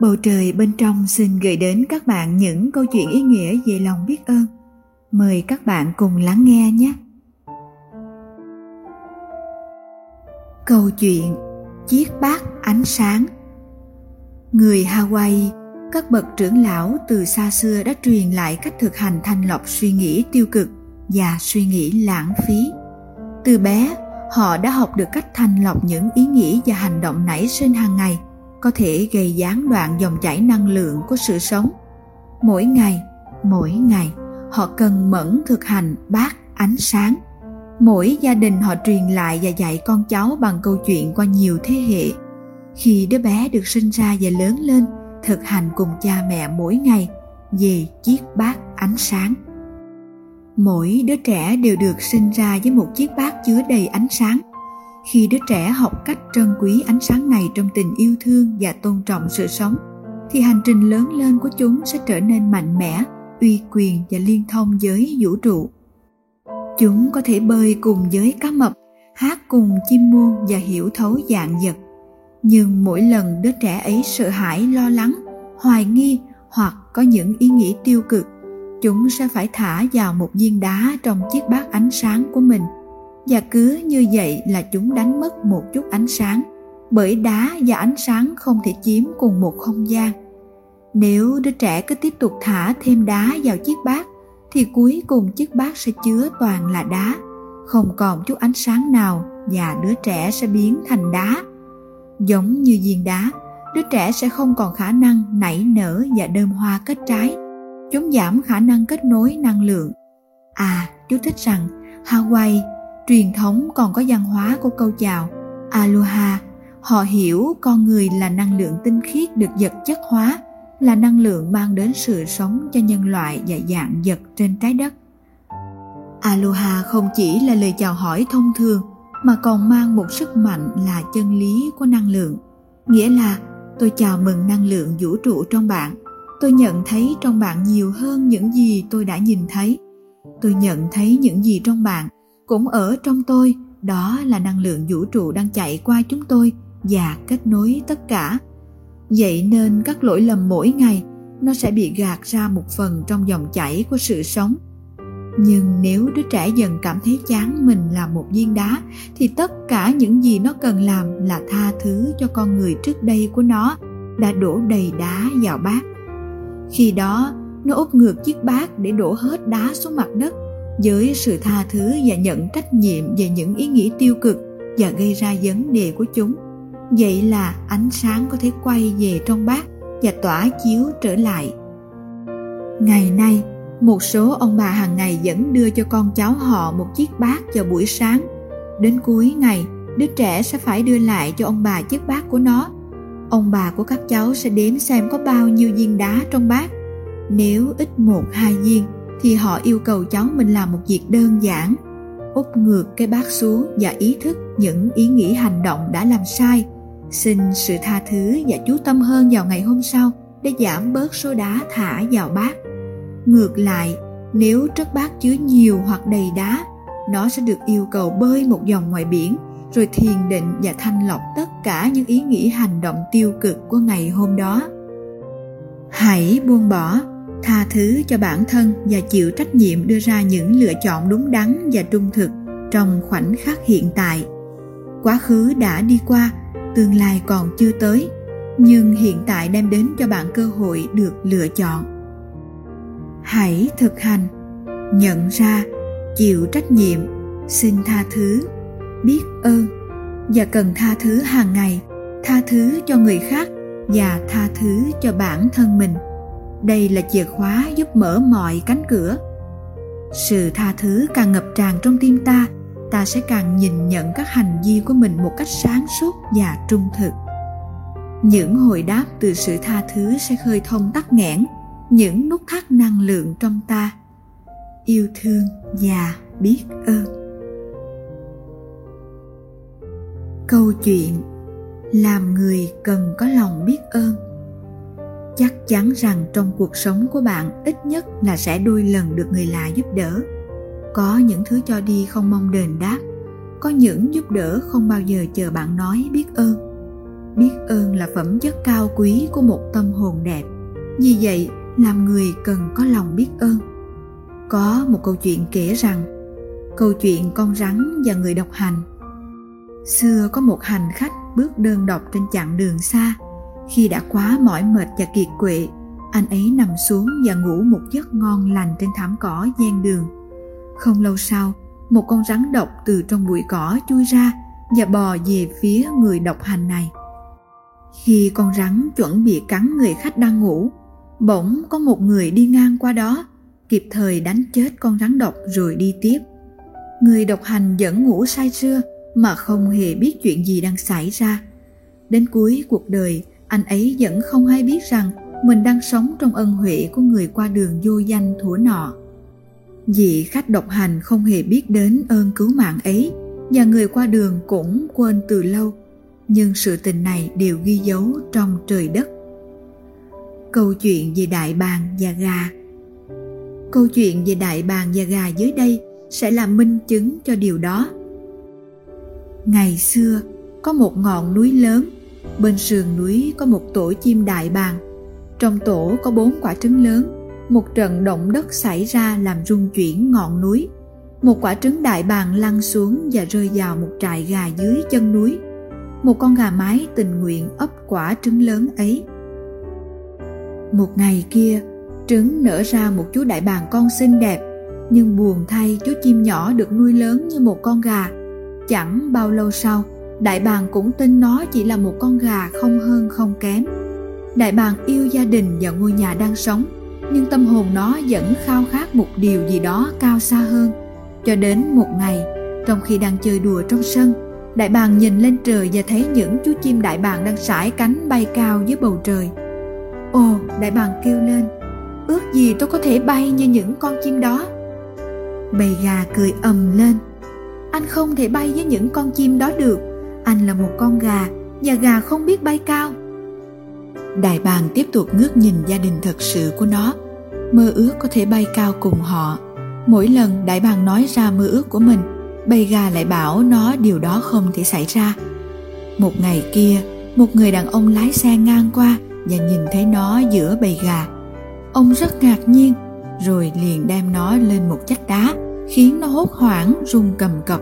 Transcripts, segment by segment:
Bầu trời bên trong xin gửi đến các bạn những câu chuyện ý nghĩa về lòng biết ơn. Mời các bạn cùng lắng nghe nhé. Câu chuyện Chiếc bát ánh sáng Người Hawaii, các bậc trưởng lão từ xa xưa đã truyền lại cách thực hành thanh lọc suy nghĩ tiêu cực và suy nghĩ lãng phí. Từ bé, họ đã học được cách thanh lọc những ý nghĩ và hành động nảy sinh hàng ngày có thể gây gián đoạn dòng chảy năng lượng của sự sống. Mỗi ngày, mỗi ngày, họ cần mẫn thực hành bát ánh sáng. Mỗi gia đình họ truyền lại và dạy con cháu bằng câu chuyện qua nhiều thế hệ. Khi đứa bé được sinh ra và lớn lên, thực hành cùng cha mẹ mỗi ngày về chiếc bát ánh sáng. Mỗi đứa trẻ đều được sinh ra với một chiếc bát chứa đầy ánh sáng – khi đứa trẻ học cách trân quý ánh sáng này trong tình yêu thương và tôn trọng sự sống, thì hành trình lớn lên của chúng sẽ trở nên mạnh mẽ, uy quyền và liên thông với vũ trụ. Chúng có thể bơi cùng với cá mập, hát cùng chim muông và hiểu thấu dạng vật. Nhưng mỗi lần đứa trẻ ấy sợ hãi, lo lắng, hoài nghi hoặc có những ý nghĩ tiêu cực, chúng sẽ phải thả vào một viên đá trong chiếc bát ánh sáng của mình và cứ như vậy là chúng đánh mất một chút ánh sáng. Bởi đá và ánh sáng không thể chiếm cùng một không gian. Nếu đứa trẻ cứ tiếp tục thả thêm đá vào chiếc bát, thì cuối cùng chiếc bát sẽ chứa toàn là đá. Không còn chút ánh sáng nào và đứa trẻ sẽ biến thành đá. Giống như viên đá, đứa trẻ sẽ không còn khả năng nảy nở và đơm hoa kết trái. Chúng giảm khả năng kết nối năng lượng. À chú thích rằng hawaii truyền thống còn có văn hóa của câu chào. Aloha, họ hiểu con người là năng lượng tinh khiết được vật chất hóa, là năng lượng mang đến sự sống cho nhân loại và dạng vật trên trái đất. Aloha không chỉ là lời chào hỏi thông thường, mà còn mang một sức mạnh là chân lý của năng lượng. Nghĩa là, tôi chào mừng năng lượng vũ trụ trong bạn. Tôi nhận thấy trong bạn nhiều hơn những gì tôi đã nhìn thấy. Tôi nhận thấy những gì trong bạn cũng ở trong tôi. Đó là năng lượng vũ trụ đang chạy qua chúng tôi và kết nối tất cả. Vậy nên các lỗi lầm mỗi ngày, nó sẽ bị gạt ra một phần trong dòng chảy của sự sống. Nhưng nếu đứa trẻ dần cảm thấy chán mình là một viên đá, thì tất cả những gì nó cần làm là tha thứ cho con người trước đây của nó đã đổ đầy đá vào bát. Khi đó, nó úp ngược chiếc bát để đổ hết đá xuống mặt đất với sự tha thứ và nhận trách nhiệm về những ý nghĩ tiêu cực và gây ra vấn đề của chúng, vậy là ánh sáng có thể quay về trong bát và tỏa chiếu trở lại. Ngày nay, một số ông bà hàng ngày vẫn đưa cho con cháu họ một chiếc bát vào buổi sáng. Đến cuối ngày, đứa trẻ sẽ phải đưa lại cho ông bà chiếc bát của nó. Ông bà của các cháu sẽ đếm xem có bao nhiêu viên đá trong bát. Nếu ít một, hai viên thì họ yêu cầu cháu mình làm một việc đơn giản. Úp ngược cái bát xuống và ý thức những ý nghĩ hành động đã làm sai. Xin sự tha thứ và chú tâm hơn vào ngày hôm sau để giảm bớt số đá thả vào bát. Ngược lại, nếu trước bát chứa nhiều hoặc đầy đá, nó sẽ được yêu cầu bơi một vòng ngoài biển, rồi thiền định và thanh lọc tất cả những ý nghĩ hành động tiêu cực của ngày hôm đó. Hãy buông bỏ tha thứ cho bản thân và chịu trách nhiệm đưa ra những lựa chọn đúng đắn và trung thực trong khoảnh khắc hiện tại. Quá khứ đã đi qua, tương lai còn chưa tới, nhưng hiện tại đem đến cho bạn cơ hội được lựa chọn. Hãy thực hành, nhận ra, chịu trách nhiệm, xin tha thứ, biết ơn và cần tha thứ hàng ngày, tha thứ cho người khác và tha thứ cho bản thân mình đây là chìa khóa giúp mở mọi cánh cửa. Sự tha thứ càng ngập tràn trong tim ta ta sẽ càng nhìn nhận các hành vi của mình một cách sáng suốt và trung thực. Những hồi đáp từ sự tha thứ sẽ khơi thông tắc nghẽn, những nút thắt năng lượng trong ta. Yêu thương và biết ơn. Câu chuyện, làm người cần có lòng biết ơn chắc chắn rằng trong cuộc sống của bạn, ít nhất là sẽ đôi lần được người lạ giúp đỡ. Có những thứ cho đi không mong đền đáp, có những giúp đỡ không bao giờ chờ bạn nói biết ơn. Biết ơn là phẩm chất cao quý của một tâm hồn đẹp. Vì vậy, làm người cần có lòng biết ơn. Có một câu chuyện kể rằng, câu chuyện con rắn và người độc hành. Xưa có một hành khách bước đơn độc trên chặng đường xa khi đã quá mỏi mệt và kiệt quệ, anh ấy nằm xuống và ngủ một giấc ngon lành trên thảm cỏ gian đường. Không lâu sau, một con rắn độc từ trong bụi cỏ chui ra và bò về phía người độc hành này. Khi con rắn chuẩn bị cắn người khách đang ngủ, bỗng có một người đi ngang qua đó, kịp thời đánh chết con rắn độc rồi đi tiếp. Người độc hành vẫn ngủ say sưa mà không hề biết chuyện gì đang xảy ra. Đến cuối cuộc đời anh ấy vẫn không hay biết rằng mình đang sống trong ân huệ của người qua đường vô danh thủa nọ. Vị khách độc hành không hề biết đến ơn cứu mạng ấy, và người qua đường cũng quên từ lâu. Nhưng sự tình này đều ghi dấu trong trời đất. Câu chuyện về đại bàng và gà. Câu chuyện về đại bàng và gà dưới đây sẽ là minh chứng cho điều đó. Ngày xưa, có một ngọn núi lớn bên sườn núi có một tổ chim đại bàng. Trong tổ có bốn quả trứng lớn. Một trận động đất xảy ra làm rung chuyển ngọn núi. Một quả trứng đại bàng lăn xuống và rơi vào một trại gà dưới chân núi. Một con gà mái tình nguyện ấp quả trứng lớn ấy. Một ngày kia, trứng nở ra một chú đại bàng con xinh đẹp, nhưng buồn thay chú chim nhỏ được nuôi lớn như một con gà. Chẳng bao lâu sau đại bàng cũng tin nó chỉ là một con gà không hơn không kém. Đại bàng yêu gia đình và ngôi nhà đang sống, nhưng tâm hồn nó vẫn khao khát một điều gì đó cao xa hơn. Cho đến một ngày, trong khi đang chơi đùa trong sân, đại bàng nhìn lên trời và thấy những chú chim đại bàng đang sải cánh bay cao dưới bầu trời. Ồ, đại bàng kêu lên, ước gì tôi có thể bay như những con chim đó. Bầy gà cười ầm lên, anh không thể bay với những con chim đó được anh là một con gà, và gà không biết bay cao. Đại bàng tiếp tục ngước nhìn gia đình thật sự của nó. Mơ ước có thể bay cao cùng họ. Mỗi lần đại bàng nói ra mơ ước của mình, bầy gà lại bảo nó điều đó không thể xảy ra. Một ngày kia, một người đàn ông lái xe ngang qua và nhìn thấy nó giữa bầy gà. Ông rất ngạc nhiên, rồi liền đem nó lên một chách đá, khiến nó hốt hoảng run cầm cập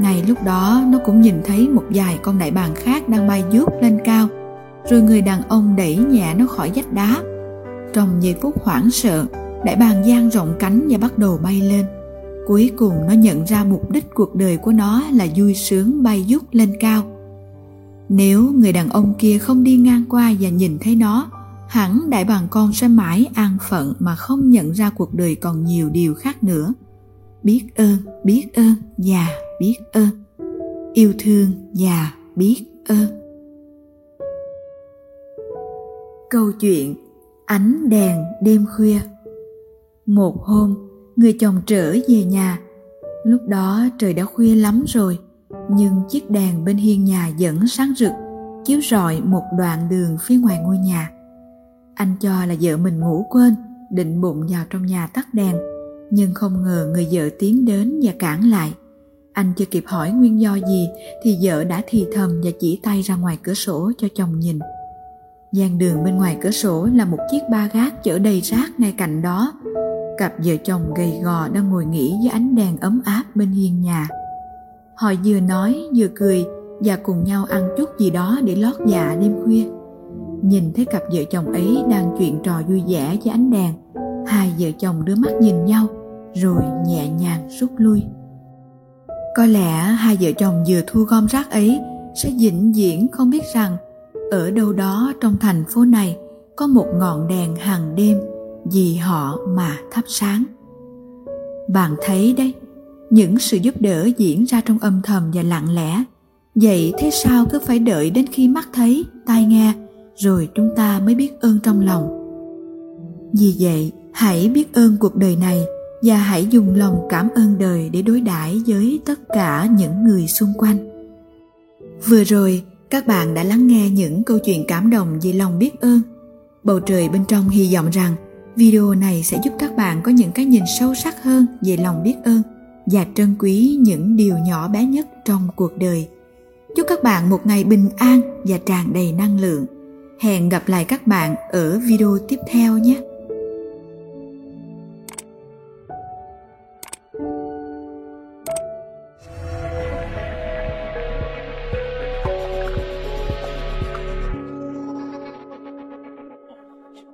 ngay lúc đó, nó cũng nhìn thấy một vài con đại bàng khác đang bay vút lên cao. Rồi người đàn ông đẩy nhẹ nó khỏi vách đá. Trong giây phút hoảng sợ, đại bàng giang rộng cánh và bắt đầu bay lên. Cuối cùng, nó nhận ra mục đích cuộc đời của nó là vui sướng bay dút lên cao. Nếu người đàn ông kia không đi ngang qua và nhìn thấy nó, hẳn đại bàng con sẽ mãi an phận mà không nhận ra cuộc đời còn nhiều điều khác nữa. Biết ơn biết ơn và biết ơn yêu thương và biết ơn câu chuyện ánh đèn đêm khuya. Một hôm, người chồng trở về nhà. Lúc đó trời đã khuya lắm rồi, nhưng chiếc đèn bên hiên nhà vẫn sáng rực, chiếu rọi một đoạn đường phía ngoài ngôi nhà. Anh cho là vợ mình ngủ quên, định bụng vào trong nhà tắt đèn, nhưng không ngờ người vợ tiến đến và cản lại anh chưa kịp hỏi nguyên do gì thì vợ đã thì thầm và chỉ tay ra ngoài cửa sổ cho chồng nhìn. Gian đường bên ngoài cửa sổ là một chiếc ba gác chở đầy rác ngay cạnh đó. Cặp vợ chồng gầy gò đang ngồi nghỉ dưới ánh đèn ấm áp bên hiên nhà. Họ vừa nói, vừa cười và cùng nhau ăn chút gì đó để lót dạ đêm khuya. Nhìn thấy cặp vợ chồng ấy đang chuyện trò vui vẻ với ánh đèn, hai vợ chồng đưa mắt nhìn nhau, rồi nhẹ nhàng rút lui có lẽ hai vợ chồng vừa thu gom rác ấy sẽ vĩnh viễn không biết rằng ở đâu đó trong thành phố này có một ngọn đèn hàng đêm vì họ mà thắp sáng. Bạn thấy đấy, những sự giúp đỡ diễn ra trong âm thầm và lặng lẽ. Vậy thế sao cứ phải đợi đến khi mắt thấy, tai nghe, rồi chúng ta mới biết ơn trong lòng? Vì vậy, hãy biết ơn cuộc đời này và hãy dùng lòng cảm ơn đời để đối đãi với tất cả những người xung quanh. Vừa rồi, các bạn đã lắng nghe những câu chuyện cảm động về lòng biết ơn. Bầu trời bên trong hy vọng rằng video này sẽ giúp các bạn có những cái nhìn sâu sắc hơn về lòng biết ơn và trân quý những điều nhỏ bé nhất trong cuộc đời. Chúc các bạn một ngày bình an và tràn đầy năng lượng. Hẹn gặp lại các bạn ở video tiếp theo nhé!